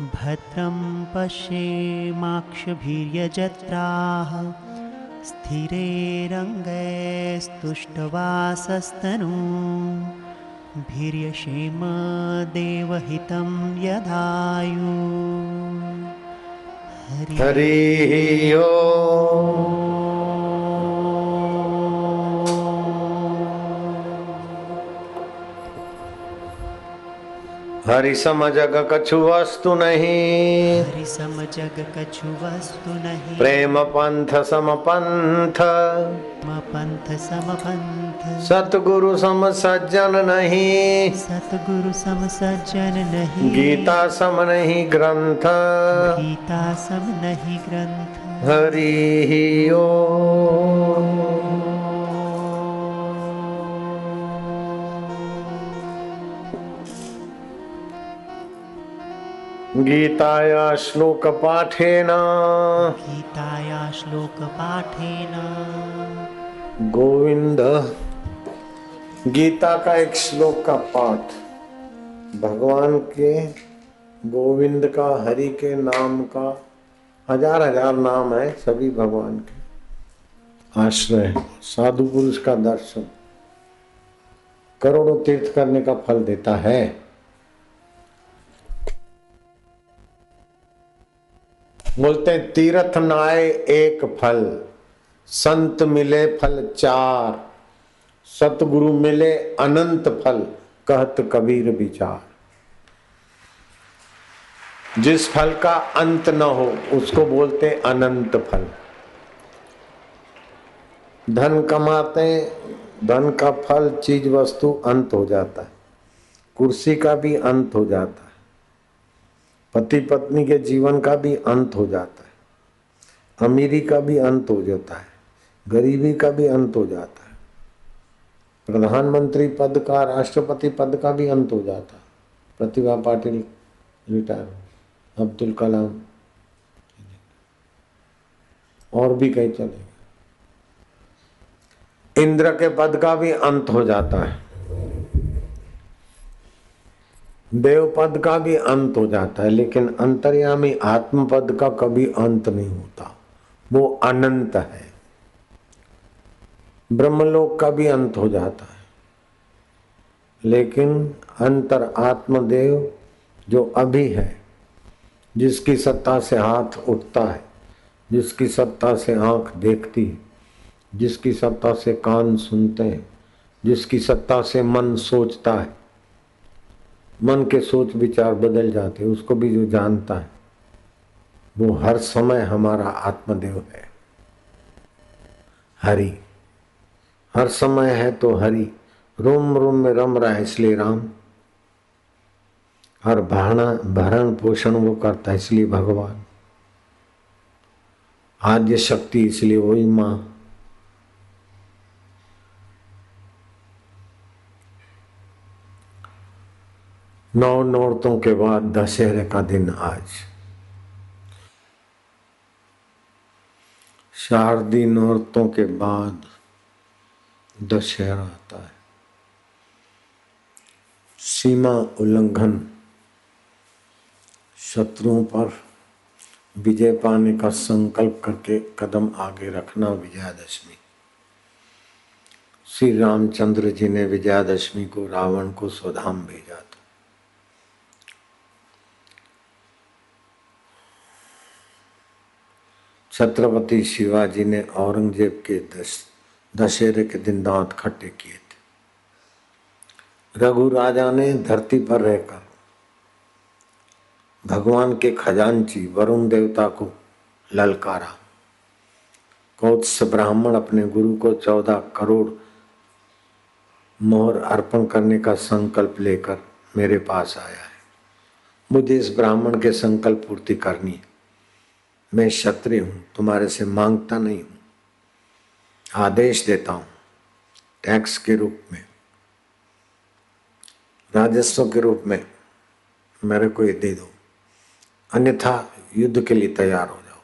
भद्रं पश्येमाक्षभिर्यजत्राः स्थिरेरङ्गैस्तुष्टवासस्तनू भीर्यशेम देवहितं यदायु। हरि हरि ओ। हरि सम जग कछु वस्तु नहीं। हरि सम जग कछु वस्तु नहीं। प्रेम पंथ सम पंथ पंथ सम पंथ सतगुरु सम सज्जन नहीं। सतगुरु सम सज्जन नहीं गीता सम नहीं ग्रंथ। गीता सम नहीं ग्रंथ। हरि ओ। गीताया श्लोक पाठेन गीताया श्लोक श्लोकपाठेन। गोविंद गीता का एक श्लोक का पाठ। भगवान के गोविंद का हरि के नाम का हज़ार हज़ार नाम है सभी भगवान के। आश्रय साधु पुरुष का दर्शन करोड़ों तीर्थ करने का फल देता है। बोलते, तीर्थ नाय एक फल, संत मिले फल चार, सतगुरु मिले अनंत फल, कहत कबीर विचार। जिस फल का अंत न हो, उसको बोलते अनंत फल। धन कमाते धन का फल, चीज़ वस्तु अंत हो जाता है। कुर्सी का भी अंत हो जाता है। पति पत्नी के जीवन का भी अंत हो जाता है। अमीरी का भी अंत हो जाता है। गरीबी का भी अंत हो जाता है। प्रधानमंत्री पद का, राष्ट्रपति पद का भी अंत हो जाता है। प्रतिभा पाटिल रिटायर, अब्दुल कलाम। और भी कई चलेगा इंद्र के पद का भी अंत हो जाता है। देव पद का भी अंत हो जाता है, लेकिन अंतर्यामी आत्म पद का कभी अंत नहीं होता। वो अनंत है। ब्रह्मलोक का भी अंत हो जाता है। लेकिन अंतर आत्मदेव जो अभी है, जिसकी सत्ता से हाथ उठता है, जिसकी सत्ता से आँख देखती है, जिसकी सत्ता से कान सुनते हैं, जिसकी सत्ता से मन सोचता है मन के सोच विचार बदल जाते उसको भी जो जानता है, वो हर समय हमारा आत्मदेव है। हरि। हर समय है तो हरि। रोम रोम में रम रहा है इसलिए राम। हर भावना, भरण पोषण वो करता है इसलिए भगवान। आद्य शक्ति इसलिए वही माँ। नौ नौरतों के बाद दशहरे का दिन आज। शारदी नौरतों के बाद दशहरा आता है। सीमा उल्लंघन शत्रुओं पर विजय पाने का संकल्प करके कदम आगे रखना विजयादशमी। श्री रामचंद्र जी ने विजयादशमी को रावण को स्वधाम भेजा छत्रपति शिवाजी ने औरंगज़ेब के दस दशहरे के दिन दांत खट्टे किए थे। रघु राजा ने धरती पर रहकर भगवान के खजांची वरुण देवता को ललकारा। कौत्स ब्राह्मण अपने गुरु को चौदह करोड़ मोहर अर्पण करने का संकल्प लेकर मेरे पास आया है। मुझे इस ब्राह्मण के संकल्प पूर्ति करनी है। मैं क्षत्रिय हूँ, तुम्हारे से माँगता नहीं हूँ। आदेश देता हूँ, टैक्स के रूप में, राजस्व के रूप में मेरे को ये दे दो। अन्यथा युद्ध के लिए तैयार हो जाओ।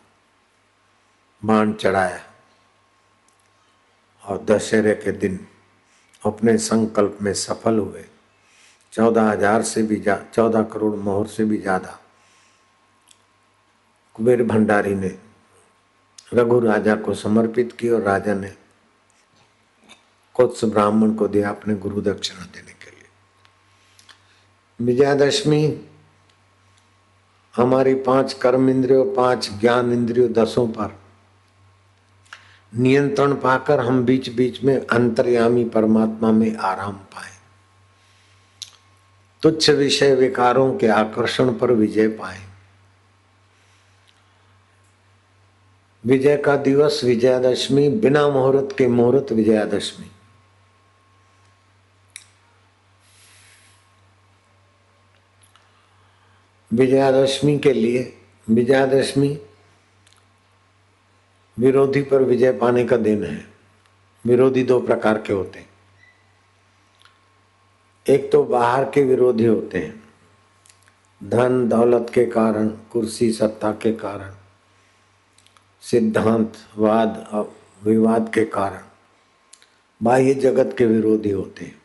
बाण चढ़ाया और दशहरे के दिन अपने संकल्प में सफल हुए। चौदह हज़ार से भी जा, चौदह करोड़ मोहर से भी ज़्यादा कुबेर भंडारी ने रघु राजा को समर्पित की और राजा ने कुछ ब्राह्मण को दिया अपने गुरु दक्षिणा देने के लिए। विजयादशमी, हमारी पाँच कर्म इंद्रियों, पाँच ज्ञान इंद्रियों दसों पर नियंत्रण पाकर हम बीच बीच में अंतर्यामी परमात्मा में आराम पाए। तुच्छ विषय विकारों के आकर्षण पर विजय पाए। विजय का दिवस विजयादशमी, बिना मुहूर्त के मुहूर्त विजयादशमी। विजयादशमी के लिए, विजयादशमी विरोधी पर विजय पाने का दिन है। विरोधी दो प्रकार के होते हैं। एक तो बाहर के विरोधी होते हैं। धन, दौलत के कारण, कुर्सी, सत्ता के कारण। सिद्धांत वाद और विवाद के कारण बाह्य जगत के विरोधी होते हैं।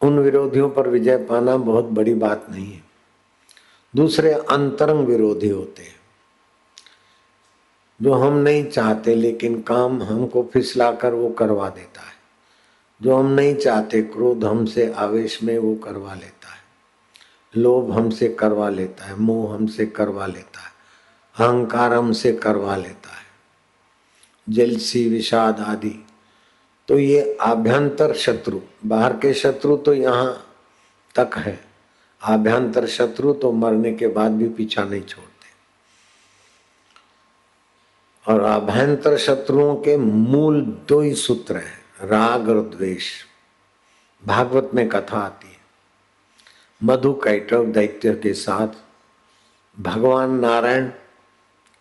उन विरोधियों पर विजय पाना बहुत बड़ी बात नहीं है। दूसरे अंतरंग विरोधी होते हैं। जो हम नहीं चाहते लेकिन काम हमको फिसला कर वो करवा देता है। जो हम नहीं चाहते क्रोध हमसे आवेश में वो करवा लेता है। लोभ हमसे करवा लेता है, मोह हमसे करवा लेता है। अहंकार हमसे करवा लेता है। जलसी, विषाद आदि। तो ये आभ्यंतर शत्रु, बाहर के शत्रु तो यहाँ तक है। आभ्यंतर शत्रु तो मरने के बाद भी पीछा नहीं छोड़ते। और आभ्यंतर शत्रुओं के मूल दो ही सूत्र हैं, राग और द्वेष। भागवत में कथा आती है, मधु कैटव दैत्य के साथ, भगवान नारायण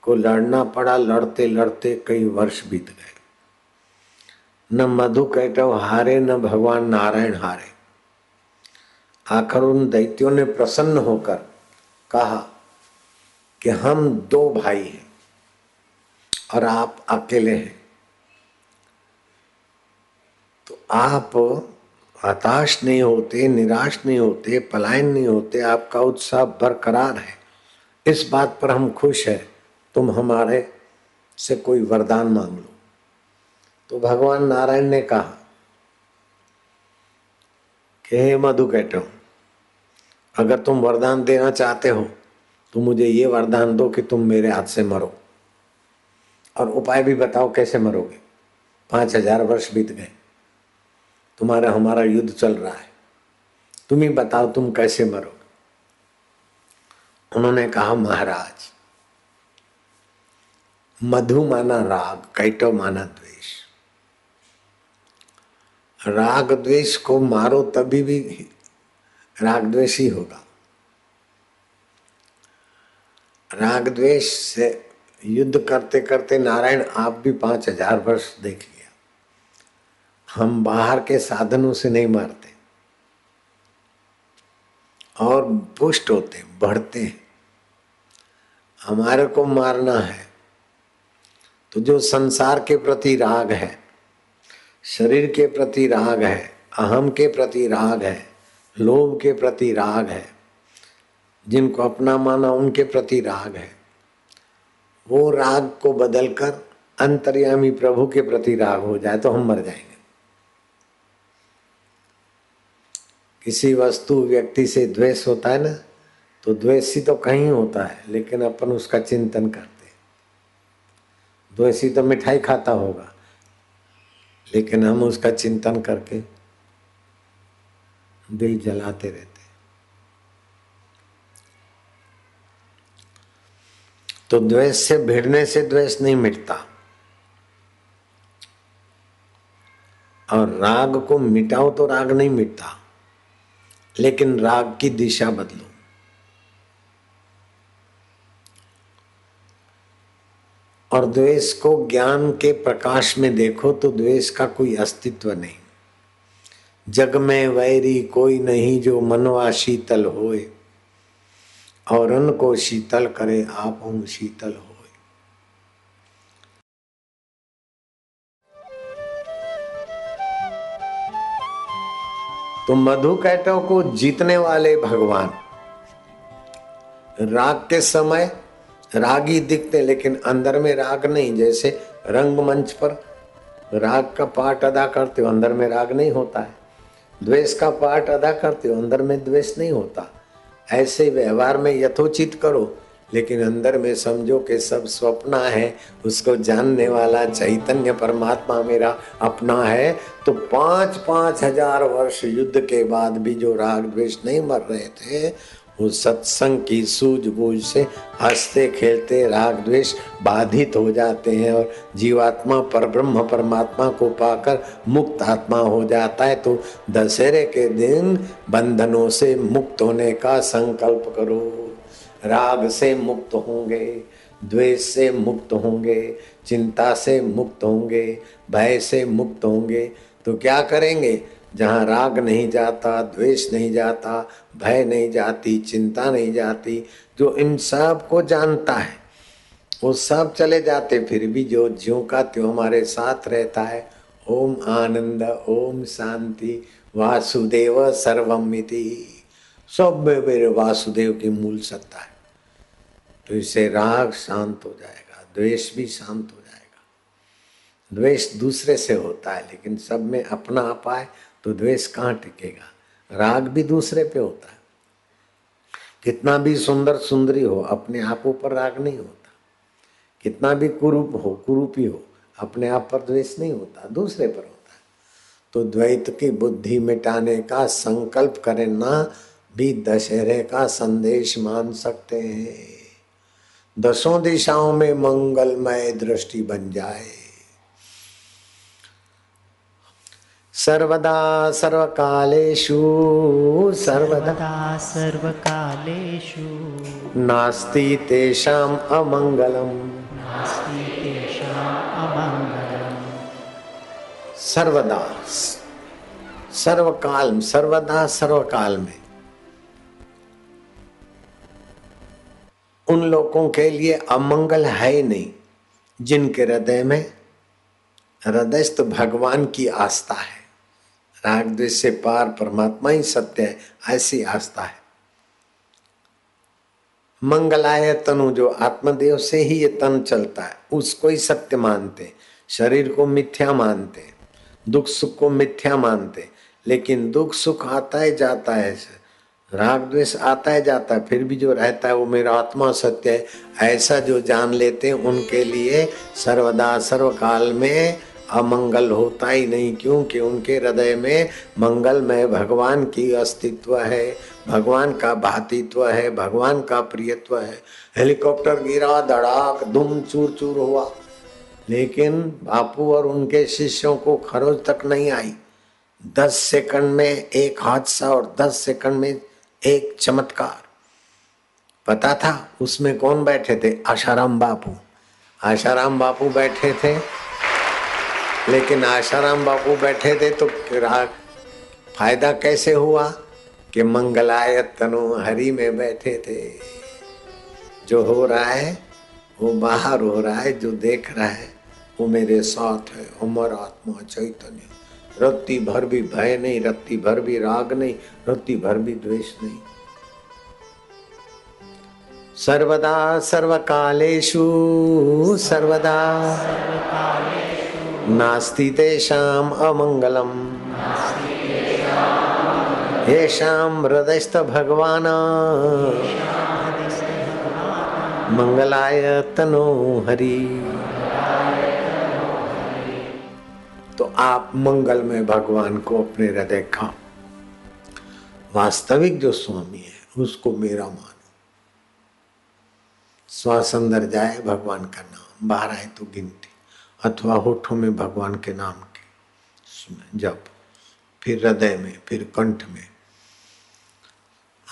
को लड़ना पड़ा, लड़ते लड़ते कई वर्ष बीत गए। न मधु कैटव हारे, न भगवान नारायण हारे। आखिर उन दैत्यों ने प्रसन्न होकर कहा कि हम दो भाई हैं और आप अकेले हैं। तो आप हताश नहीं होते, निराश नहीं होते, पलायन नहीं होते, आपका उत्साह बरकरार है। इस बात पर हम खुश हैं। तुम हमारे से कोई वरदान मांग लो। तो भगवान नारायण ने कहा, कि हे मधु कहते हो अगर तुम वरदान देना चाहते हो तो मुझे ये वरदान दो कि तुम मेरे हाथ से मरो। और उपाय भी बताओ, कैसे मरोगे? पाँच हज़ार वर्ष बीत गए। तुम्हारा, हमारा युद्ध चल रहा है। तुम ही बताओ, तुम कैसे मरोगे? उन्होंने कहा, महाराज मधु माना राग कैटव माना द्वेष। राग द्वेष को मारो तभी भी राग द्वेष ही होगा। राग द्वेष से युद्ध करते करते नारायण आप भी पाँच हज़ार वर्ष देख लिया। हम बाहर के साधनों से नहीं मारते। और पुष्ट होते, बढ़ते हैं। हमारे को मारना है। तो जो संसार के प्रति राग है, शरीर के प्रति राग है, अहम के प्रति राग है, लोभ के प्रति राग है, जिनको अपना माना उनके प्रति राग है, वो राग को बदलकर अंतर्यामी प्रभु के प्रति राग हो जाए तो हम मर जाएँगे। किसी वस्तु व्यक्ति से द्वेष होता है ना तो द्वेष ही तो कहीं होता है, लेकिन अपन उसका चिंतन करते द्वेषी तो मिठाई खाता होगा। लेकिन हम उसका चिंतन करके दिल जलाते रहते तो द्वेष से, भिड़ने से द्वेष नहीं मिटता। और राग को मिटाओ तो राग नहीं मिटता। लेकिन राग की दिशा बदलो। और द्वेष को ज्ञान के प्रकाश में देखो तो द्वेष का कोई अस्तित्व नहीं। जग में वैरी कोई नहीं जो मनवा शीतल होए, और अन को शीतल करे, आप शीतल हो तो मधु कैटो को जीतने वाले भगवान। राग के समय रागी दिखते लेकिन अंदर में राग नहीं, जैसे रंगमंच पर राग का पाठ अदा करते हो, अंदर में राग नहीं होता है। द्वेष का पाठ अदा करते हो, अंदर में द्वेष नहीं होता। ऐसे व्यवहार में यथोचित करो, लेकिन अंदर में समझो कि सब स्वप्न है, उसको जानने वाला चैतन्य परमात्मा मेरा अपना है। तो पाँच पाँच हज़ार वर्ष युद्ध के बाद भी जो राग द्वेष नहीं मर रहे थे उस सत्संग की सूझबूझ से हँसते, खेलते, राग द्वेष बाधित हो जाते हैं और जीवात्मा पर, ब्रह्म परमात्मा को पाकर मुक्त आत्मा हो जाता है। तो दशहरे के दिन बंधनों से मुक्त होने का संकल्प करो। राग से मुक्त होंगे, द्वेष से मुक्त होंगे, चिंता से मुक्त होंगे, भय से मुक्त होंगे। तो क्या करेंगे? जहाँ राग नहीं जाता, द्वेष नहीं जाता, भय नहीं जाती, चिंता नहीं जाती, जो इन सबको जानता है, वो सब चले जाते, फिर भी जो ज्यो का त्यों हमारे साथ रहता है, ओम आनंद, ओम शांति, वासुदेव सर्वमिति सब मेरे वासुदेव की मूल सत्ता है। तो इससे राग शांत हो जाएगा, द्वेष भी शांत हो जाएगा। द्वेष दूसरे से होता है, लेकिन सब में अपना आप आए तो द्वेष कहाँ टिकेगा? राग भी दूसरे पे होता है। कितना भी सुंदर सुंदरी हो, अपने आप ऊपर राग नहीं होता। कितना भी कुरूप हो, कुरूपी हो, अपने आप पर द्वेष नहीं होता, दूसरे पर होता है। तो द्वैत की बुद्धि मिटाने का संकल्प करना भी दशहरे का संदेश मान सकते हैं। दसों दिशाओं में मंगलमय दृष्टि बन जाए। सर्वदा सर्वकालेषु सर्वदा सर्वकालेषु। नास्ति तेषाम् अमङ्गलम्। नास्ति तेषाम् अमङ्गलम्। सर्वदा सर्वकाल में सर्वदा सर्वकाल में उन लोगों के लिए अमंगल है ही नहीं जिनके हृदय में हृदय हृदयस्थ भगवान की आस्था है। राग द्वेष से पार परमात्मा ही सत्य है, ऐसी आस्था है। मंगलाय तनु, जो आत्मदेव से ही ये तन चलता है, उसको ही सत्य मानते शरीर को मिथ्या मानते दुख सुख को मिथ्या मानते लेकिन दुख सुख आता है, जाता है, राग द्वेष आता है, जाता है, फिर भी जो रहता है, वो मेरा आत्मा सत्य है। ऐसा जो जान लेते हैं, उनके लिए सर्वदा सर्वकाल में अमंगल होता ही नहीं, क्योंकि उनके हृदय में मंगलमय भगवान की अस्तित्व है, भगवान का भातित्व है, भगवान का प्रियत्व है। हेलीकॉप्टर गिरा, धड़ाक, धुम चूर चूर हुआ। लेकिन बापू और उनके शिष्यों को खरोज तक नहीं आई। दस सेकंड में एक हादसा और दस सेकंड में एक चमत्कार। पता था उसमें कौन बैठे थे? आशाराम बापू। आशाराम बापू बैठे थे लेकिन आशाराम बापू बैठे थे तो फ़ायदा कैसे हुआ कि मंगलाय तनु हरि में बैठे थे? जो हो रहा है, वो बाहर हो रहा है, जो देख रहा है, वो मेरे साथ है। अमर आत्मा चैतन्य। रत्ती भर भी भय नहीं, रत्ती भर भी राग नहीं, रत्ती भर भी द्वेष नहीं। सर्वदा सर्वकालेषु, सर्वदा नास्ति तेषाम् अमङ्गलम्। हृदयस्थ भगवान् मंगलाय तनो हरि। तो आप मंगल में भगवान को अपने हृदय का वास्तविक जो स्वामी है, उसको मेरा मानो। श्वास अंदर जाए, भगवान का नाम बाहर आए तो गिनती। अथवा होठों में भगवान के नाम के। जप। फिर हृदय में, फिर कंठ में।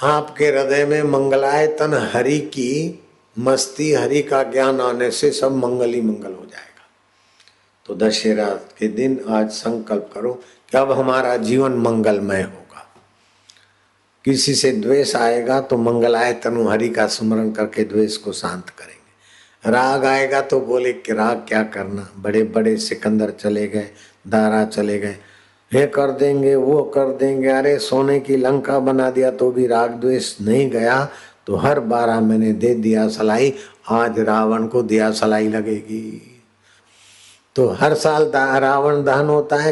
आपके हृदय में मंगलायतन हरि की मस्ती, हरि का ज्ञान आने से सब मंगल ही मंगल हो जाएगा। तो दशहरा के दिन आज संकल्प करो कि अब हमारा जीवन मंगलमय होगा। किसी से द्वेष आएगा तो मंगलाय तनु हरि का स्मरण करके द्वेष को शांत करेंगे राग आएगा तो बोले कि राग क्या करना? बड़े बड़े सिकंदर चले गए, दारा चले गए। ये कर देंगे, वो कर देंगे, अरे सोने की लंका बना दिया तो भी राग द्वेष नहीं गया। तो हर बारह मैंने दे दिया सलाई, आज रावण को दिया सलाई लगेगी। तो हर साल रावण दहन होता है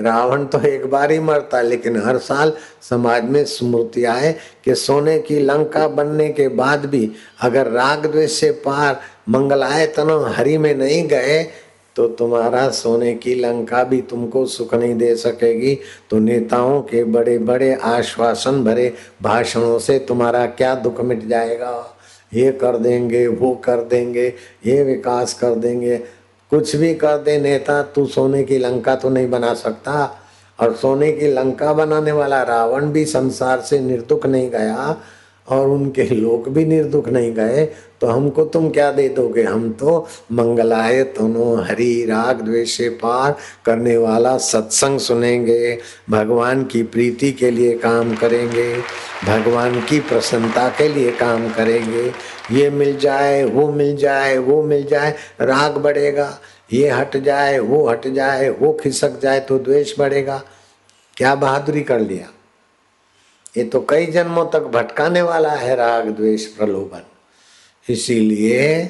रावण तो एक बार ही मरता है लेकिन हर साल समाज में स्मृति आए कि सोने की लंका बनने के बाद भी अगर राग द्वेष से पार मंगलाए तनो हरि में नहीं गए तो तुम्हारा सोने की लंका भी तुमको सुख नहीं दे सकेगी। तो नेताओं के बड़े बड़े आश्वासन भरे भाषणों से तुम्हारा क्या दुख मिट जाएगा? ये कर देंगे, वो कर देंगे, ये विकास कर देंगे। कुछ भी कर दे नेता, तू सोने की लंका तो नहीं बना सकता। और सोने की लंका बनाने वाला रावण भी संसार से निर्दुख नहीं गया। और उनके लोग भी निर्दुख नहीं गए तो हमको तुम क्या दे दोगे? हम तो मंगलाय तुनो, हरि राग द्वेष पार करने वाला सत्संग सुनेंगे, भगवान की प्रीति के लिए काम करेंगे, भगवान की प्रसन्नता के लिए काम करेंगे। ये मिल जाए, वो मिल जाए, वो मिल जाए, राग बढ़ेगा, ये हट जाए, वो हट जाए, वो खिसक जाए तो द्वेष बढ़ेगा। क्या बहादुरी कर लिया? ये तो कई जन्मों तक भटकाने वाला है राग द्वेष प्रलोभन। इसीलिए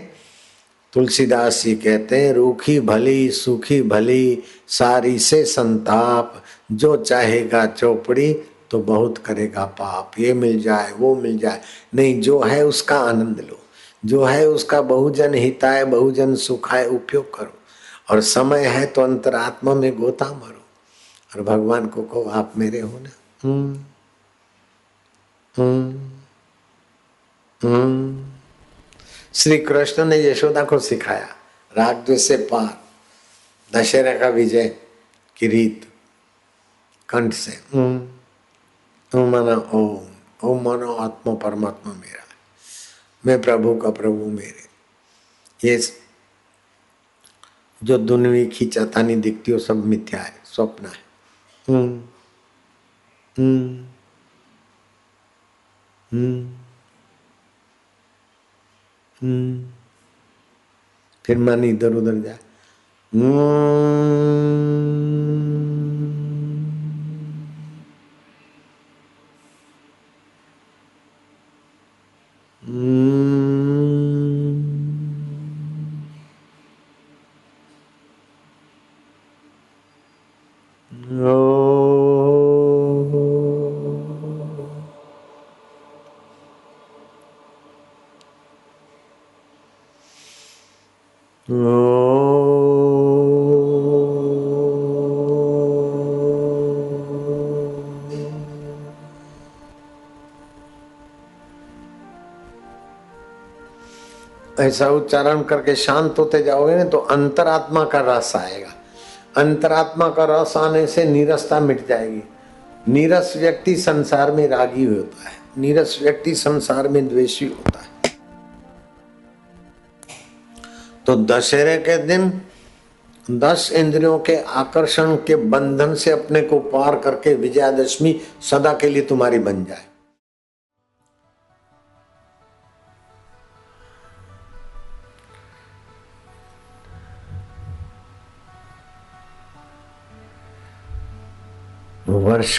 तुलसीदास जी कहते हैं, रूखी भली, सूखी भली, सारी से संताप, जो चाहेगा चौपड़ी तो बहुत करेगा पाप। ये मिल जाए, वो मिल जाए। नहीं, जो है उसका आनंद लो। जो है उसका बहुजन हिताय, बहुजन सुखाय, उपयोग करो। और समय है तो अंतरात्मा में गोता मरो। और भगवान को कहो, आप मेरे हो ना। हम्म। श्री कृष्ण ने यशोदा को सिखाया राग से पार। दशहरा का विजय की रीत कंठ से। मनो ओम ओम मानो आत्मा परमात्मा मेरा मैं प्रभु का प्रभु मेरे। ये जो दुनवी खींचातानी दिखती हो सब मिथ्या है, स्वप्न है। हम्म हम्म फिर मन इधर उधर जाए। ऐसा उच्चारण करके शांत होते जाओगे ना तो अंतरात्मा का रस आएगा। अंतरात्मा का रस आने से नीरसता मिट जाएगी। नीरस व्यक्ति संसार में रागी होता है। नीरस व्यक्ति संसार में द्वेषी होता है। तो दशहरे के दिन दस इंद्रियों के आकर्षण के बंधन से अपने को पार करके विजयादशमी सदा के लिए तुम्हारी बन जाए।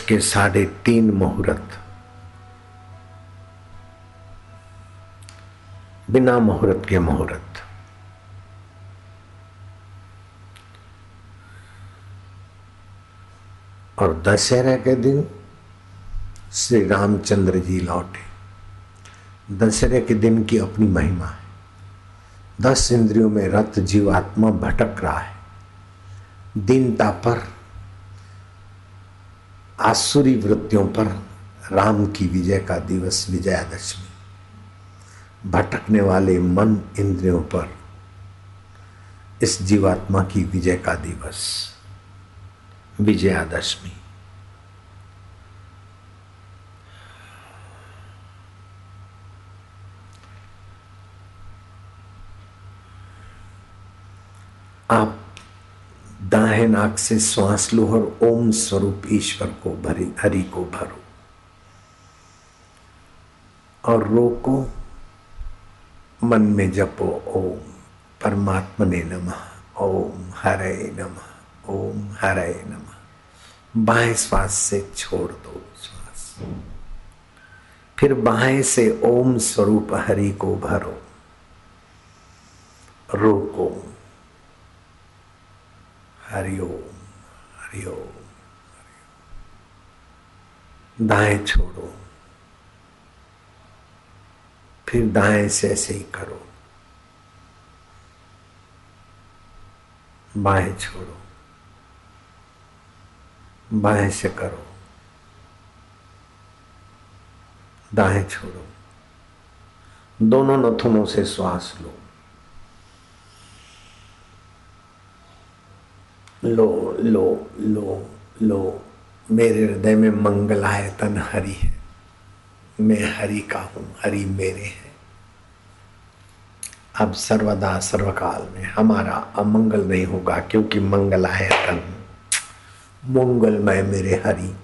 के साढ़े तीन मुहूर्त। बिना मुहूर्त के मुहूर्त। और दशहरा के दिन श्री रामचंद्र जी लौटे। दशहरे के दिन की अपनी महिमा है। दस इंद्रियों में रत जीवात्मा भटक रहा है। दीनता पर आसुरी वृत्तियों पर राम की विजय का दिवस विजयादशमी। भटकने वाले मन इंद्रियों पर इस जीवात्मा की विजय का दिवस विजयादशमी। आप दाहिने नाक से श्वास लो और ओम स्वरूप ईश्वर को भरी, हरि को भरो। और रोको, मन में जपो, ओम। परमात्मा ने नमः, ओम हरे नमः, ओम हरे नमः। बाएँ श्वास से छोड़ दो श्वास। फिर बाएँ से ओम स्वरूप हरि को भरो। रोको। हरिओम हरिओम दाएँ छोड़ो, फिर दाएँ से ऐसे ही करो। बाएँ छोड़ो, बाएँ से करो। दाएँ छोड़ो, दोनों नथुनों से श्वास लो। लो लो लो लो। मेरे हृदय में मंगलायतन हरि है। मैं हरि का हूँ, हरि मेरे है। अब सर्वदा, सर्वकाल में हमारा अमंगल नहीं होगा, क्योंकि मंगलायतन, मंगलमय मेरे हरि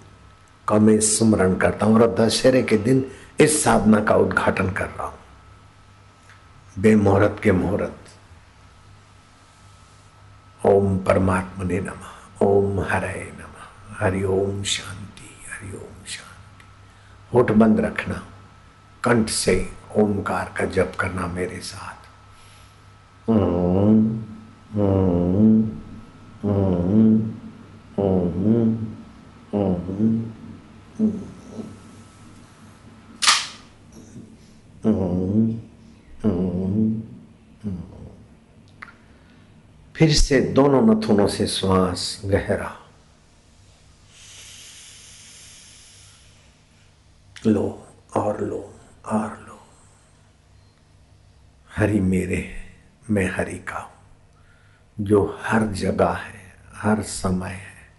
का मैं स्मरण करता हूँ और दशहरे के दिन इस साधना का उद्घाटन कर रहा हूँ। बेमुहूर्त के मुहूर्त ओम परमात्मा ने नमः, ओम हरे नमः। हरि ओम शांति, हरि ओम शांति। होठ बंद रखना, कंठ से ओमकार का जप करना मेरे साथ। फिर से दोनों नथुनों से श्वास गहरा। लो, और लो और लो। हरि मेरे, मैं हरि का हूँ। जो हर जगह है, हर समय है,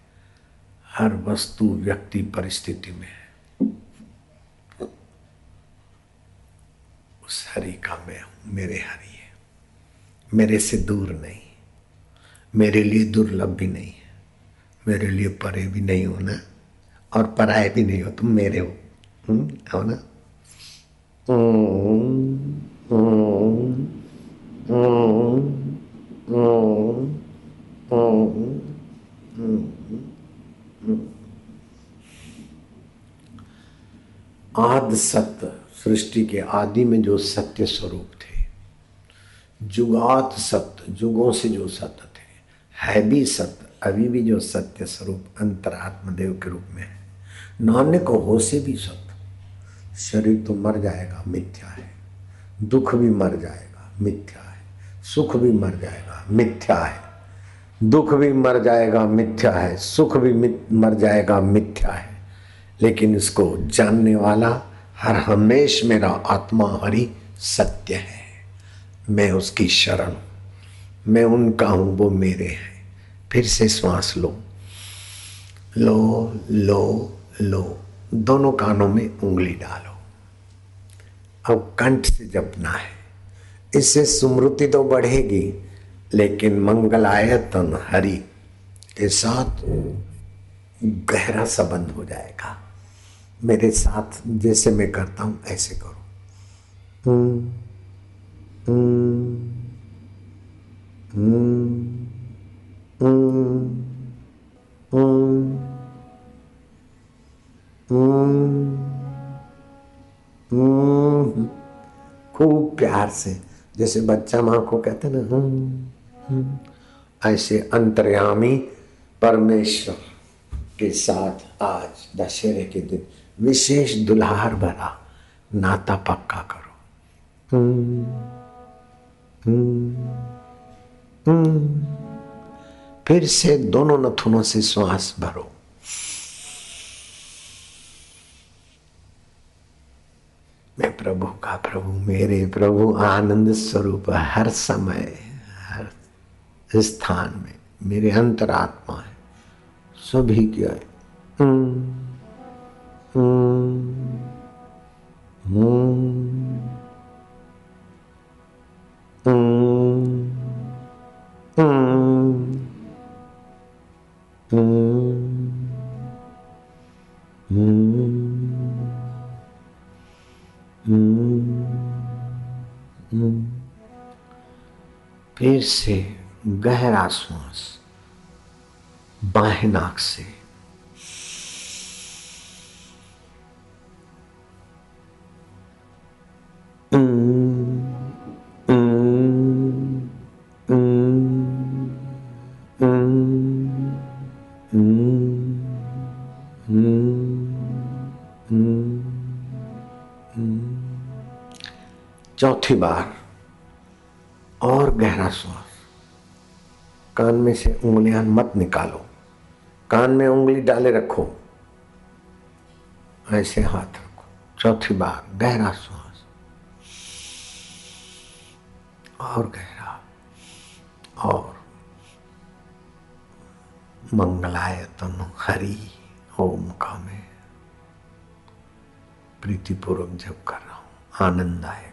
हर वस्तु, व्यक्ति, परिस्थिति में है, उस हरि का मैं हूँ, मेरे हरि है। मेरे से दूर नहीं। मेरे लिए दुर्लभ भी नहीं है। मेरे लिए परे भी नहीं हो ना? और पराए भी नहीं हो, तुम मेरे हो। हो ना? आद सत्य सृष्टि के आदि में जो सत्य स्वरूप थे जुगात सत्य जुगों से जो सत्य है भी सत्य, अभी भी जो सत्य स्वरूप अंतरात्मदेव के रूप में है। नान्य को हो से भी सत्य। शरीर तो मर जाएगा, मिथ्या है। दुख भी मर जाएगा, मिथ्या है। सुख भी मर जाएगा, मिथ्या है। दुख भी मर जाएगा, मिथ्या है। सुख भी मर जाएगा, मिथ्या है। लेकिन इसको जानने वाला हर हमेश मेरा आत्मा हरि सत्य है। मैं उसकी शरण, मैं उनका हूँ, वो मेरे हैं। फिर से श्वास लो। लो लो लो। दोनों कानों में उंगली डालो। अब कंठ से जपना है। इससे स्मृति तो बढ़ेगी, लेकिन मंगलायतन हरि के साथ गहरा संबंध हो जाएगा। मेरे साथ जैसे मैं करता हूँ, ऐसे करो। हम्म हम्म हम्म। खूब प्यार से, जैसे बच्चा माँ को कहते ना हम ऐसे अंतर्यामी परमेश्वर के साथ आज दशहरे के दिन विशेष दुल्हार भरा नाता पक्का करो। हम्म हम्म हम्म। फिर से दोनों नथुनों से श्वास भरो। मैं प्रभु का प्रभु मेरे प्रभु आनंद स्वरूप हर समय हर स्थान में मेरे अंतरात्मा है। सभी क्या है हम्म, फिर से गहरा श्वास बाएँ नाक से। चौथी बार और गहरा श्वास। कान में से उंगलियाँ मत निकालो। कान में उंगली डाले रखो। ऐसे हाथ रखो। चौथी बार गहरा श्वास। और गहरा। और मंगलायतन हरि ओम का मैं प्रीतिपूर्वक जब कर रहा हूँ। आनंद आएगा।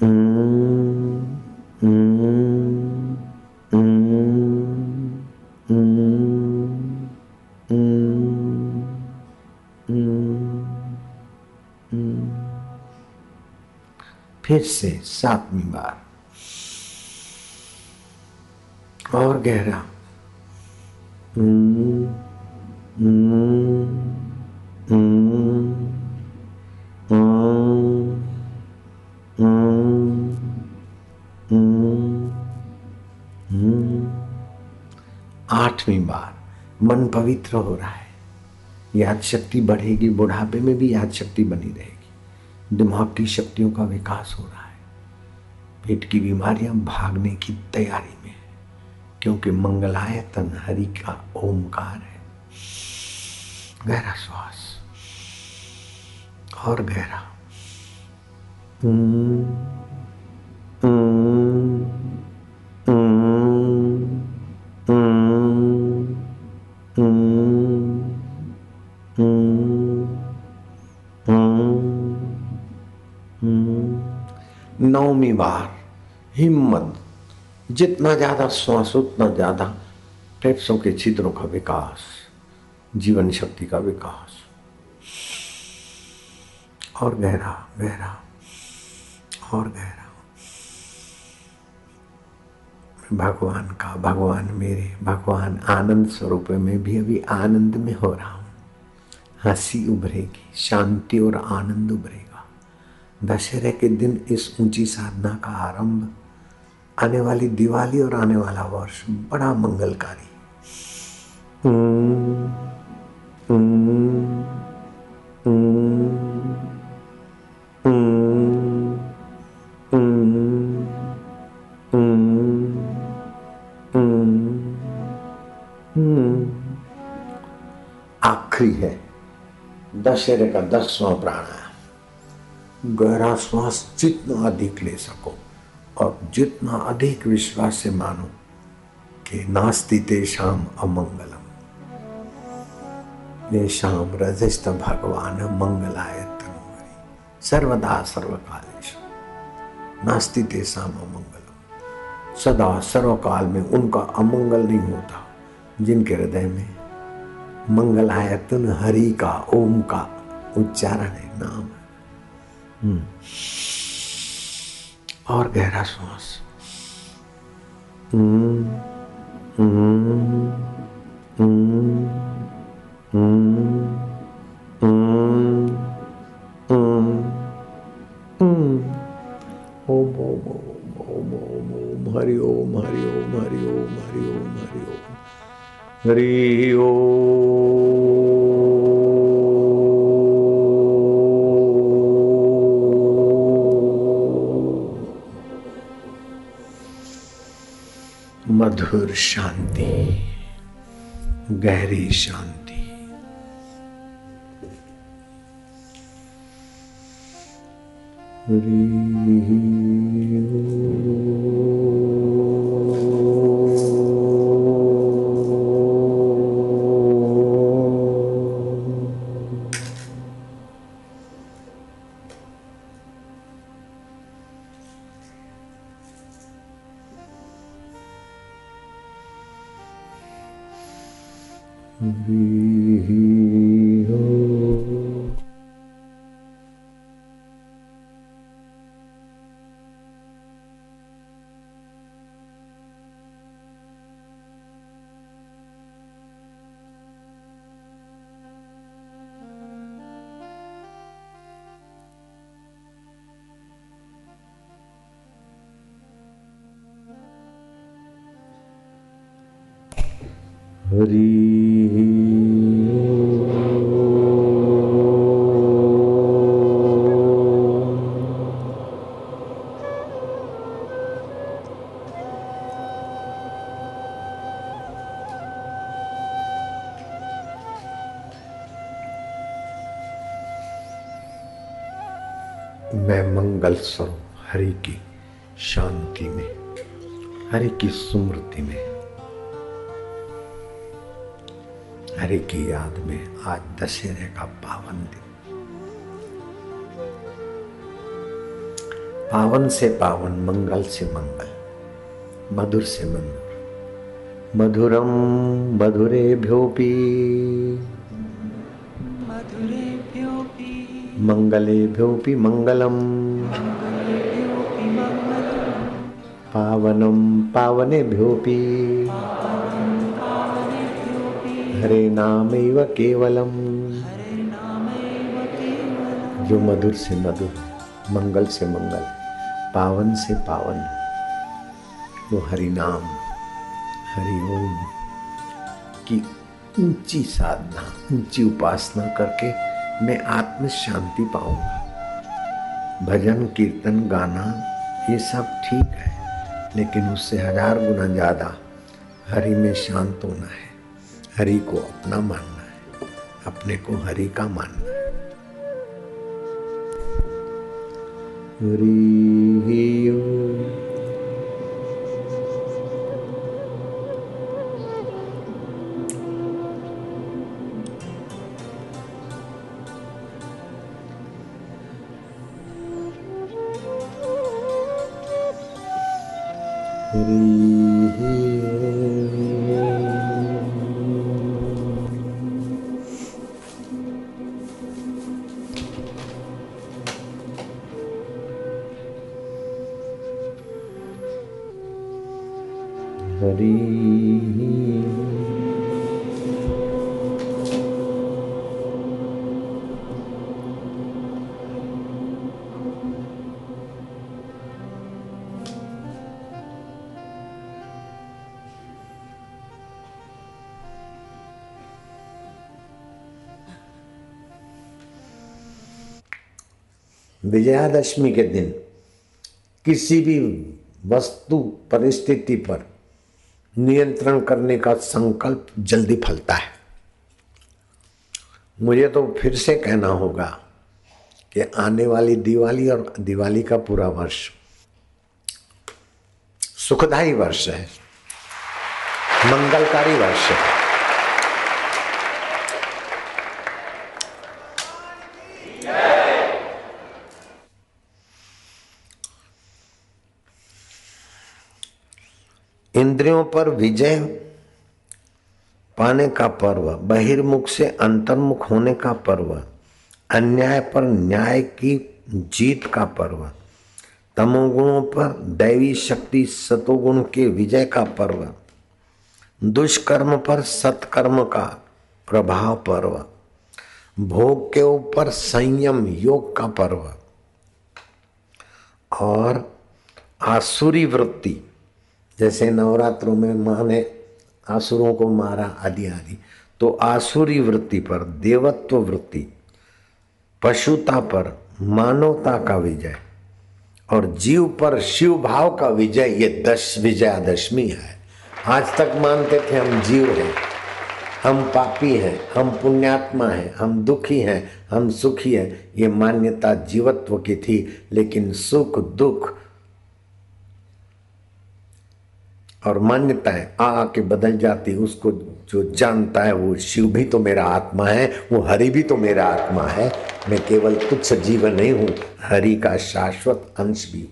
फिर से सातवीं बार। और गहरा। हम्म, हम्म, हम्म, आठवीं बार। मन पवित्र हो रहा है। याद शक्ति बढ़ेगी बुढ़ापे में भी याद शक्ति बनी रहेगी। दिमाग की शक्तियों का विकास हो रहा है। पेट की बीमारियाँ भागने की तैयारी में है क्योंकि मंगलायतन हरि का ओमकार है। गहरा श्वास और गहरा। हम्म, बार हिम्मत। जितना ज़्यादा श्वास, उतना ज़्यादा फेफड़ों के छिद्रों का विकास, जीवन शक्ति का विकास। और गहरा गहरा, और गहरा। भगवान का, भगवान मेरे, भगवान आनंद स्वरूप में भी अभी आनंद में हो रहा हूँ। हँसी उभरेगी, शांति और आनंद उभरेगा। दशहरे के दिन इस ऊँची साधना का आरंभ, आने वाली दिवाली और आने वाला वर्ष बड़ा मंगलकारी। आखिरी है दशहरे का दसवां प्राणायाम गहरा श्वास जितना अधिक ले सको और जितना अधिक विश्वास से मानो कि नास्ति तेषाम अमंगलम। ये शाम रजस्त भगवान मंगलाय सर्वदा सर्वकालेश। नास्ति तेसाम अमंगलम। सदा सर्वकाल में उनका अमंगल नहीं होता, जिनके हृदय में मंगलायतन हरि का ओम का उच्चारण है, नाम है। और गहरा हम्म, हम्म, हम्म, हम्म, हम्म, हम्म। ओम ओम ओम ओम ओम ओम हरि ओम हरि ओम हरि ओम हरि ओम हरि ओम। हरि ओम। मधुर शांति गहरी शांति। मैं हरि की शांति में हरि की स्मृति में हरि की याद में आज दशहरे का पावन दिन। पावन से पावन मंगल से मंगल मधुर से मंगल मधुरम मधुरे भ्योपी मधुरेभ्योऽपि। मंगले भ्योपी मंगलम। पावने भ्योपि हरे नामैव केवलम। जो मधुर से मधुर, मंगल से मंगल, पावन से पावन। वो हरि नाम, हरि ओम की ऊँची साधना, ऊँची उपासना करके मैं आत्म शांति पाऊँगा। भजन, कीर्तन, गाना, ये सब ठीक है। लेकिन उससे हज़ार गुना ज़्यादा हरि में शांत होना है। हरि को अपना मानना है। अपने को हरि का मानना है। हरि ओम विजयादशमी के दिन किसी भी वस्तु परिस्थिति पर नियंत्रण करने का संकल्प जल्दी फलता है। मुझे तो फिर से कहना होगा कि आने वाली दिवाली और दिवाली का पूरा वर्ष सुखदायी वर्ष है, मंगलकारी वर्ष है। इंद्रियों पर विजय पाने का पर्व, बहिर्मुख से अंतर्मुख होने का पर्व, अन्याय पर न्याय की जीत का पर्व, तमोगुणों पर दैवी शक्ति सतोगुण के विजय का पर्व, दुष्कर्म पर सत्कर्म का प्रभाव पर्व, भोग के ऊपर संयम योग का पर्व और आसुरी वृत्ति। जैसे नवरात्रों में माँ ने आसुरों को मारा आदि आदि। तो आसुरी वृत्ति पर, देवत्व वृत्ति, पशुता पर, मानवता का विजय और जीव पर शिव भाव का विजय, ये दश विजयादशमी है। आज तक मानते थे हम जीव हैं, हम पापी हैं, हम पुण्यात्मा हैं, हम दुखी हैं, हम सुखी हैं। ये मान्यता जीवत्व की थी, लेकिन सुख दुख और मान्यताएँ आ आके बदल जाती, उसको जो जानता है, वो शिव भी तो मेरा आत्मा है, वो हरि भी तो मेरा आत्मा है। मैं केवल तुच्छ जीवन नहीं हूँ, हरि का शाश्वत अंश भी हूँ।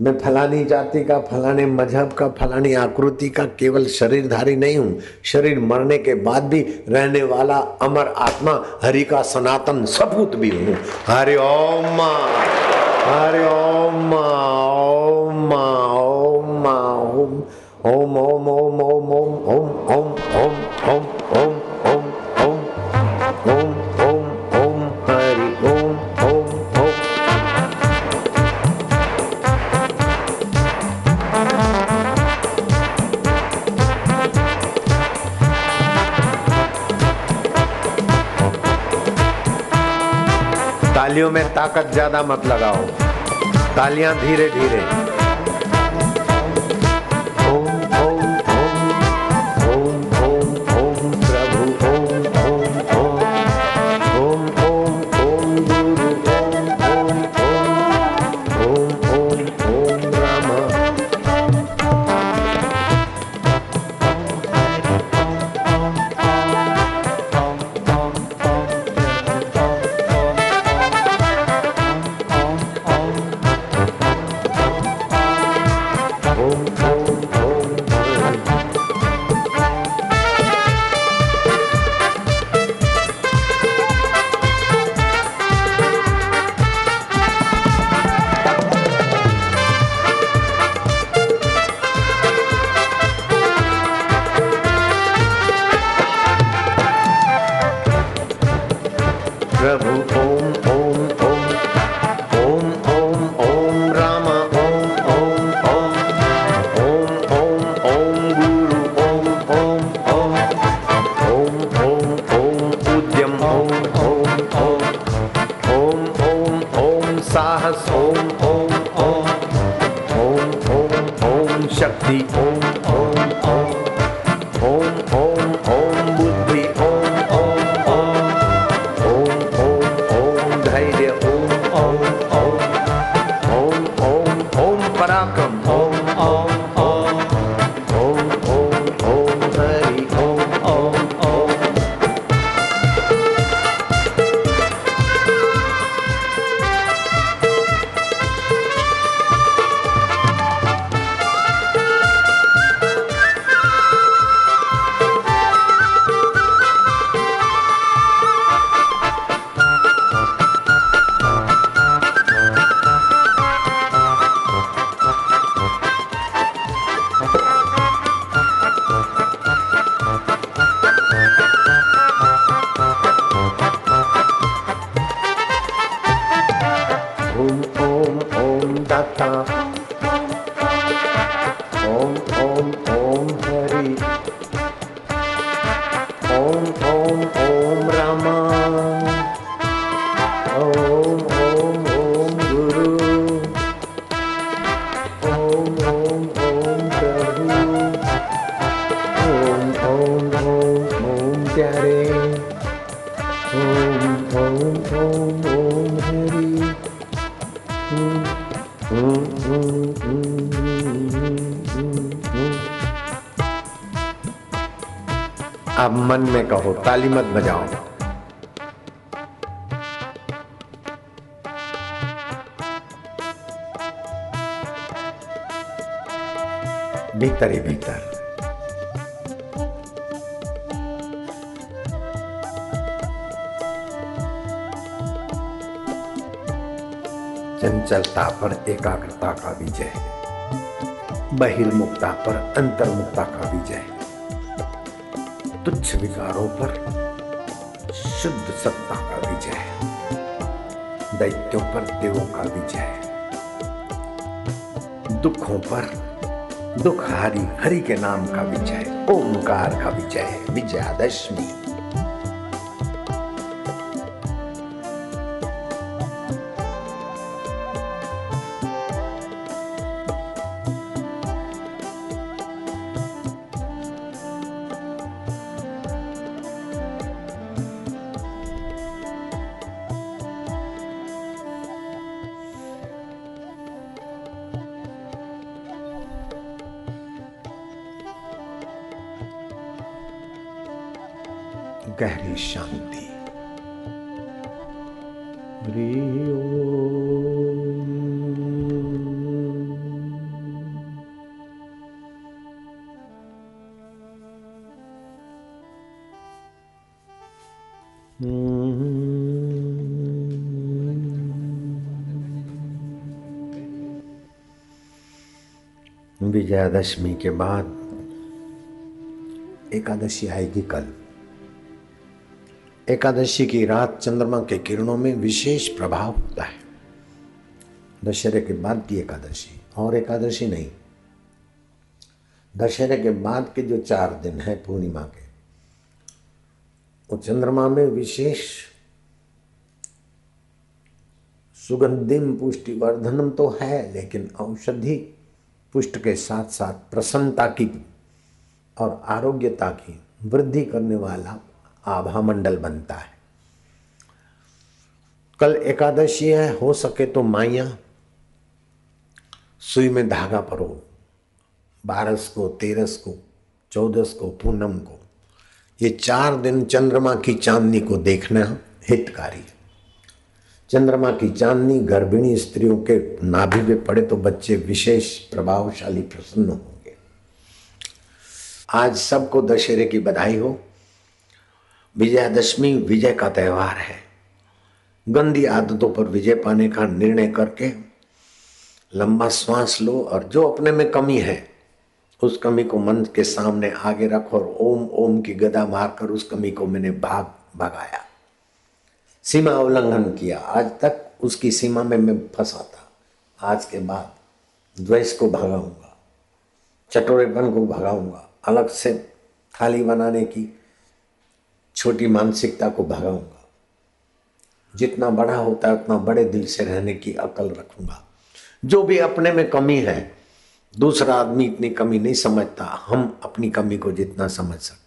मैं फलानी जाति का, फलाने मज़हब का, फलानी आकृति का केवल शरीरधारी नहीं हूँ। शरीर मरने के बाद भी रहने वाला अमर आत्मा, हरि का सनातन सपूत भी हूँ। हरि ओम हरि ओम ओम तालियों में ताकत ज़्यादा मत लगाओ तालियाँ धीरे धीरे कहो, ताली मत बजाओ। भीतर ही भीतर चंचलता पर एकाग्रता का विजय बहिर्मुक्ता पर अंतर्मुक्ता का विजय तुच्छ विकारों पर शुद्ध सत्ता का विजय, दैत्यों पर देवों का विजय, दुखों पर दुख हरि हरि के नाम का विजय ओंकार का विजय, विजयादशमी। गहरी शांति। विजयादशमी के बाद एकादशी आएगी कल। एकादशी की रात चंद्रमा के किरणों में विशेष प्रभाव होता है। दशहरे के बाद की एकादशी, और एकादशी नहीं। दशहरे के बाद के जो चार दिन है पूर्णिमा के, वो चंद्रमा में विशेष सुगंधिम पुष्टिवर्धनम तो है, लेकिन औषधि पुष्ट के साथ साथ प्रसन्नता की और आरोग्यता की वृद्धि करने वाला आभा मंडल बनता है। कल एकादशी है, हो सके तो माइया, सुई में धागा परो। बारस को, तेरस को, चौदस को, पूनम को। ये चार दिन चंद्रमा की चांदनी को देखना हितकारी है। चंद्रमा की चांदनी गर्भिणी स्त्रियों के नाभि में पड़े तो बच्चे विशेष प्रभावशाली प्रसन्न होंगे। आज सबको दशहरे की बधाई हो। विजयादशमी विजय का त्यौहार है। गंदी आदतों पर विजय पाने का निर्णय करके लंबा श्वास लो और जो अपने में कमी है, उस कमी को मन के सामने आगे रखो और ओम ओम की गदा मारकर उस कमी को मैंने भाग भगाया। सीमा उल्लंघन किया। आज तक उसकी सीमा में मैं फंसा था। आज के बाद द्वेष को भगाऊँगा, चटोरेपन को भगाऊँगा, अलग से थाली बनाने की छोटी मानसिकता को भगाऊँगा। जितना बड़ा होता है, उतना बड़े दिल से रहने की अकल रखूँगा। जो भी अपने में कमी है, दूसरा आदमी इतनी कमी नहीं समझता। हम अपनी कमी को जितना समझ सकते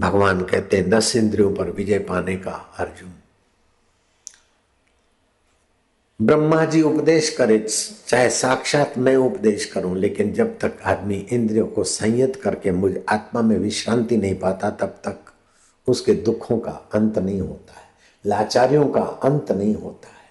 भगवान कहते हैं, दस इंद्रियों पर विजय पाने का अर्जुन। ब्रह्मा जी उपदेश करे, चाहे साक्षात मैं उपदेश करूँ, लेकिन जब तक आदमी इंद्रियों को संयत करके मुझ आत्मा में विश्रांति नहीं पाता, तब तक उसके दुखों का अंत नहीं होता है, लाचारियों का अंत नहीं होता है,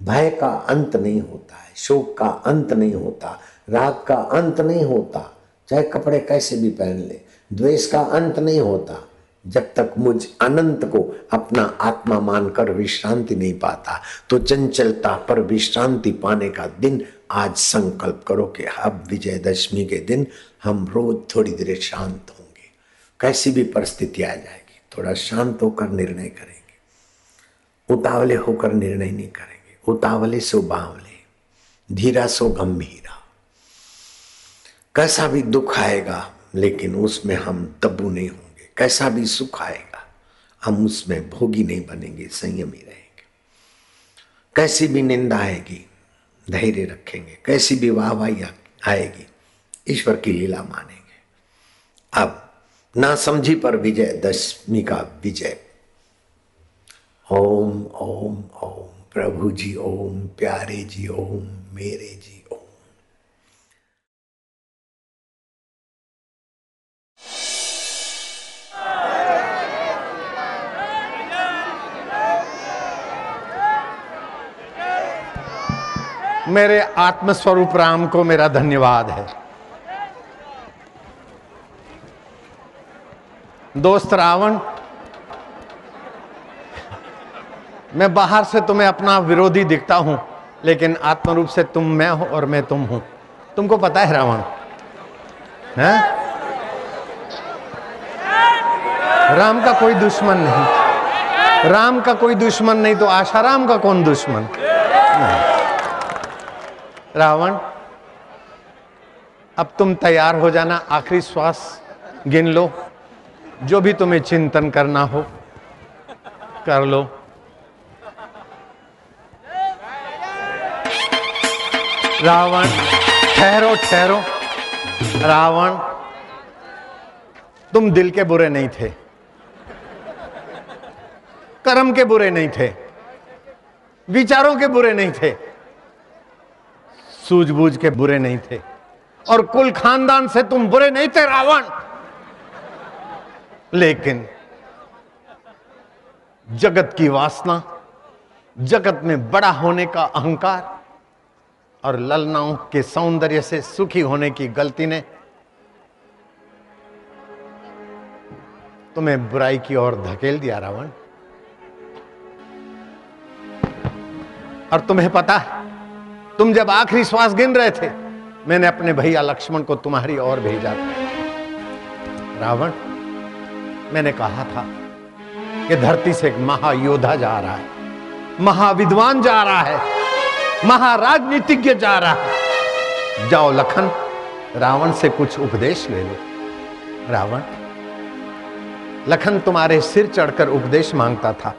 भय का अंत नहीं होता है, शोक का अंत नहीं होता, राग का अंत नहीं होता, चाहे कपड़े कैसे भी पहन ले, द्वेष का अंत नहीं होता जब तक मुझ अनंत को अपना आत्मा मानकर विश्रांति नहीं पाता तो चंचलता पर विश्रांति पाने का दिन आज संकल्प करो कि अब विजयदशमी के दिन हम रोज थोड़ी देर शांत होंगे। कैसी भी परिस्थिति आ जाएगी, थोड़ा शांत होकर निर्णय करेंगे। उतावले होकर निर्णय नहीं करेंगे। उतावले सो बावले धीरा सो गंभीरा। कैसा भी दुख आएगा, लेकिन उसमें हम तब्बू नहीं होंगे। कैसा भी सुख आएगा, हम उसमें भोगी नहीं बनेंगे, संयमी रहेंगे। कैसी भी निंदा आएगी, धैर्य रखेंगे। कैसी भी वाहवाही आएगी, ईश्वर की लीला मानेंगे। अब ना समझी पर विजय, दशमी का विजय। ओम ओम ओम प्रभु जी ओम प्यारे जी ओम मेरे जी मेरे आत्मस्वरूप राम को मेरा धन्यवाद है। दोस्त रावण, मैं बाहर से तुम्हें अपना विरोधी दिखता हूँ, लेकिन आत्म रूप से तुम मैं हो और मैं तुम हूँ। तुमको पता है रावण? है? राम का कोई दुश्मन नहीं। राम का कोई दुश्मन नहीं तो आशाराम का कौन दुश्मन? नहीं। रावण, अब तुम तैयार हो जाना आखिरी श्वास, गिन लो। जो भी तुम्हें चिंतन करना हो, कर लो। रावण, ठहरो ठहरो। रावण, तुम दिल के बुरे नहीं थे। कर्म के बुरे नहीं थे। विचारों के बुरे नहीं थे। सूझबूझ के बुरे नहीं थे। और कुल खानदान से तुम बुरे नहीं थे, रावण। लेकिन जगत की वासना, जगत में बड़ा होने का अहंकार और ललनाओं के सौंदर्य से सुखी होने की गलती ने तुम्हें बुराई की ओर धकेल दिया, रावण। और तुम्हें पता है तुम जब आखिरी श्वास गिन रहे थे, मैंने अपने भैया लक्ष्मण को तुम्हारी ओर भेजा था। रावण, मैंने कहा था कि धरती से एक महायोद्धा जा रहा है, महाविद्वान जा रहा है, महाराजनीतिज्ञ जा रहा है। जाओ लखन, रावण से कुछ उपदेश ले लो। रावण, लखन तुम्हारे सिर चढ़कर उपदेश माँगता था,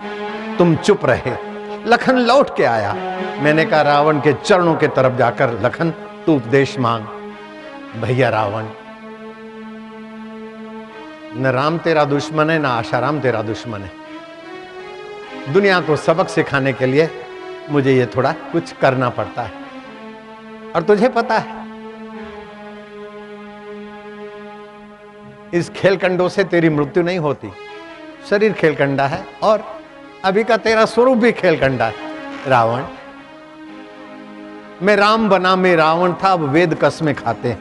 तुम चुप रहे। लखन लौट के आया। मैंने कहा, रावण के चरणों के तरफ़ जाकर, लखन, तू उपदेश मांग। भैया रावण, न राम तेरा दुश्मन है, ना आशाराम तेरा दुश्मन है। दुनिया को सबक सिखाने के लिए मुझे ये थोड़ा कुछ करना पड़ता है। और तुझे पता है, इस खेलकंडों से तेरी मृत्यु नहीं होती। शरीर खेलकंडा है और अभी का तेरा स्वरूप भी खेलकंडा है, रावण। मैं राम बना, मैं रावण था, अब वेद कसमें खाते हैं।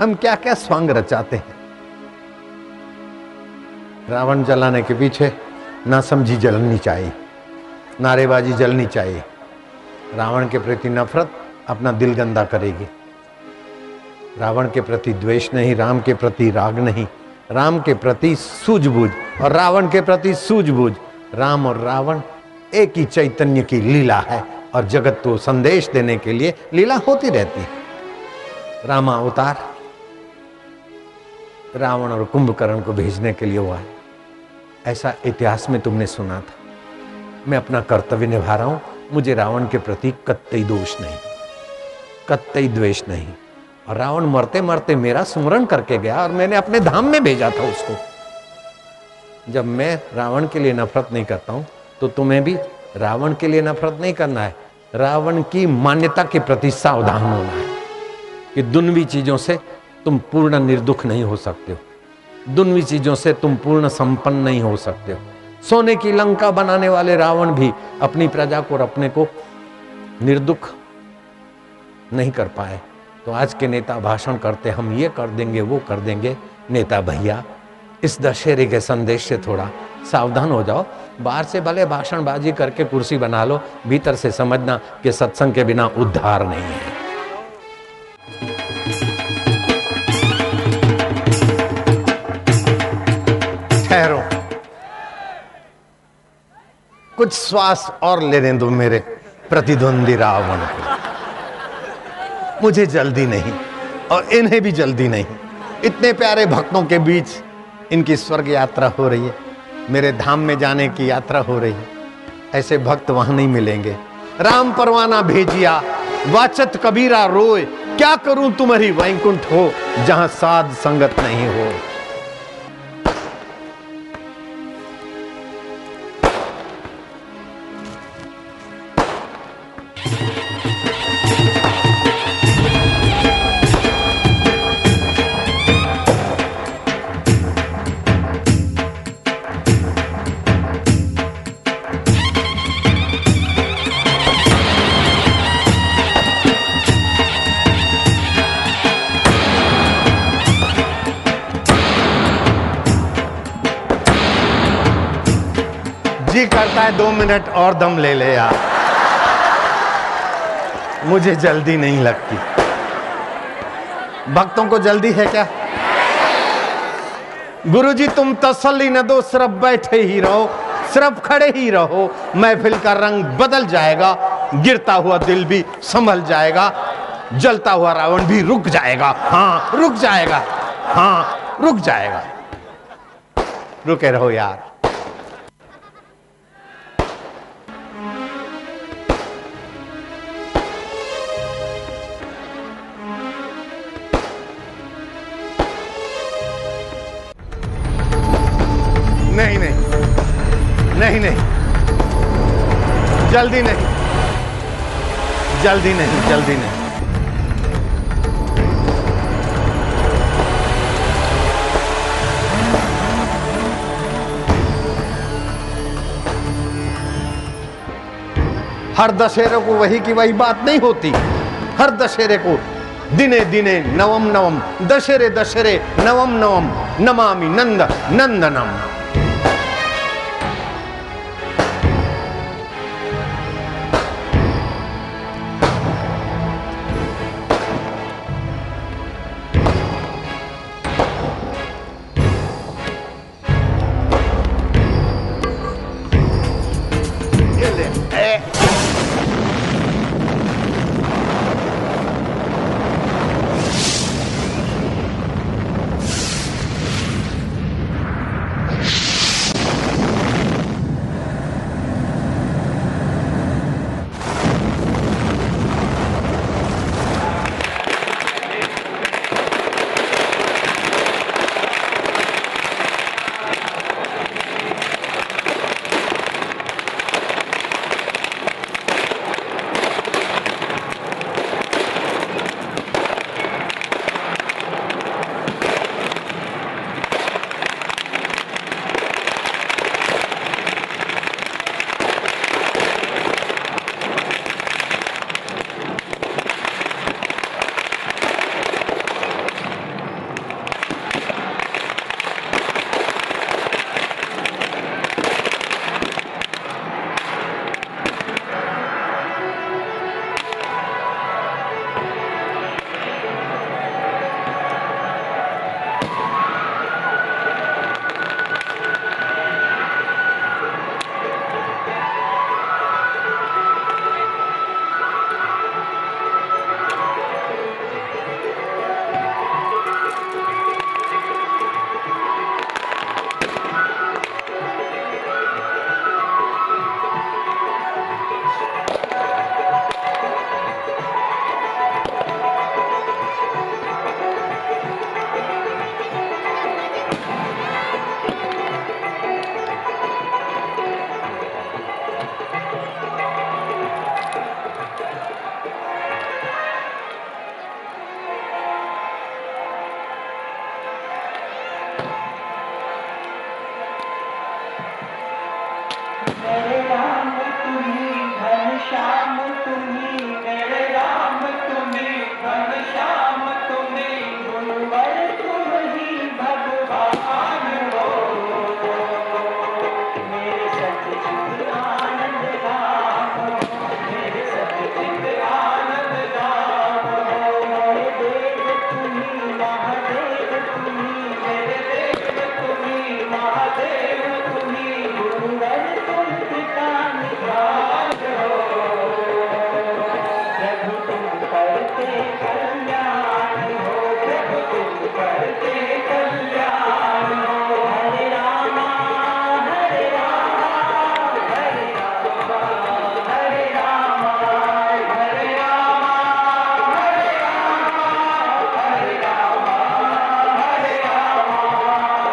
हम क्या क्या स्वांग रचाते हैं। रावण जलाने के पीछे ना समझी जलनी चाहिए, नारेबाजी जलनी चाहिए। रावण के प्रति नफरत अपना दिल गंदा करेगी। रावण के प्रति द्वेष नहीं, राम के प्रति राग नहीं। राम के प्रति सूझबूझ और रावण के प्रति सूझबूझ। राम और रावण एक ही चैतन्य की लीला है और जगत को संदेश देने के लिए लीला होती रहती है। रामा अवतार रावण और कुंभकर्ण को भेजने के लिए हुआ है। ऐसा इतिहास में तुमने सुना था। मैं अपना कर्तव्य निभा रहा हूँ। मुझे रावण के प्रति कत्तई दोष नहीं, कत्तई द्वेष नहीं। और रावण मरते मरते मेरा स्मरण करके गया और मैंने अपने धाम में भेजा था उसको। जब मैं रावण के लिए नफरत नहीं करता हूँ तो तुम्हें भी रावण के लिए नफरत नहीं करना है। रावण की मान्यता के प्रति सावधान होना है कि दुनवी चीज़ों से तुम पूर्ण निर्दुख नहीं हो सकते हो। दुनवी चीज़ों से तुम पूर्ण संपन्न नहीं हो सकते हो। सोने की लंका बनाने वाले रावण भी अपनी प्रजा को और अपने को निर्दुख नहीं कर पाए। तो आज के नेता भाषण करते, हम ये कर देंगे, वो कर देंगे, नेता भैया इस दशहरे के संदेश से थोड़ा सावधान हो जाओ। बाहर से भले भाषणबाजी करके कुर्सी बना लो, भीतर से समझना कि सत्संग के बिना उद्धार नहीं है। ठहरो। कुछ श्वास और लेने दो मेरे प्रतिद्वंदी रावण को। मुझे जल्दी नहीं और इन्हें भी जल्दी नहीं। इतने प्यारे भक्तों के बीच इनकी स्वर्ग यात्रा हो रही है। मेरे धाम में जाने की यात्रा हो रही है। ऐसे भक्त वहाँ नहीं मिलेंगे। राम परवाना भेजिया, वाचत कबीरा रोए। क्या करूँ तुम्हारी वैकुंठ हो, जहाँ साध संगत नहीं हो? मिनट और दम ले ले यार। मुझे जल्दी नहीं लगती। भक्तों को जल्दी है क्या? गुरुजी, तुम तसल्ली न दो, सिर्फ़ बैठे ही रहो, सिर्फ़ खड़े ही रहो। महफिल का रंग बदल जाएगा, गिरता हुआ दिल भी संभल जाएगा, जलता हुआ रावण भी रुक जाएगा। हाँ रुक जाएगा। हाँ रुक जाएगा। रुके रहो यार। जल्दी नहीं। जल्दी नहीं जल्दी नहीं। हर दशहरे को वही की वही बात नहीं होती। हर दशहरे को दिने दिने नवम नवम, दशहरे दशहरे नवम नवम, नमामि नंद, नंदनम।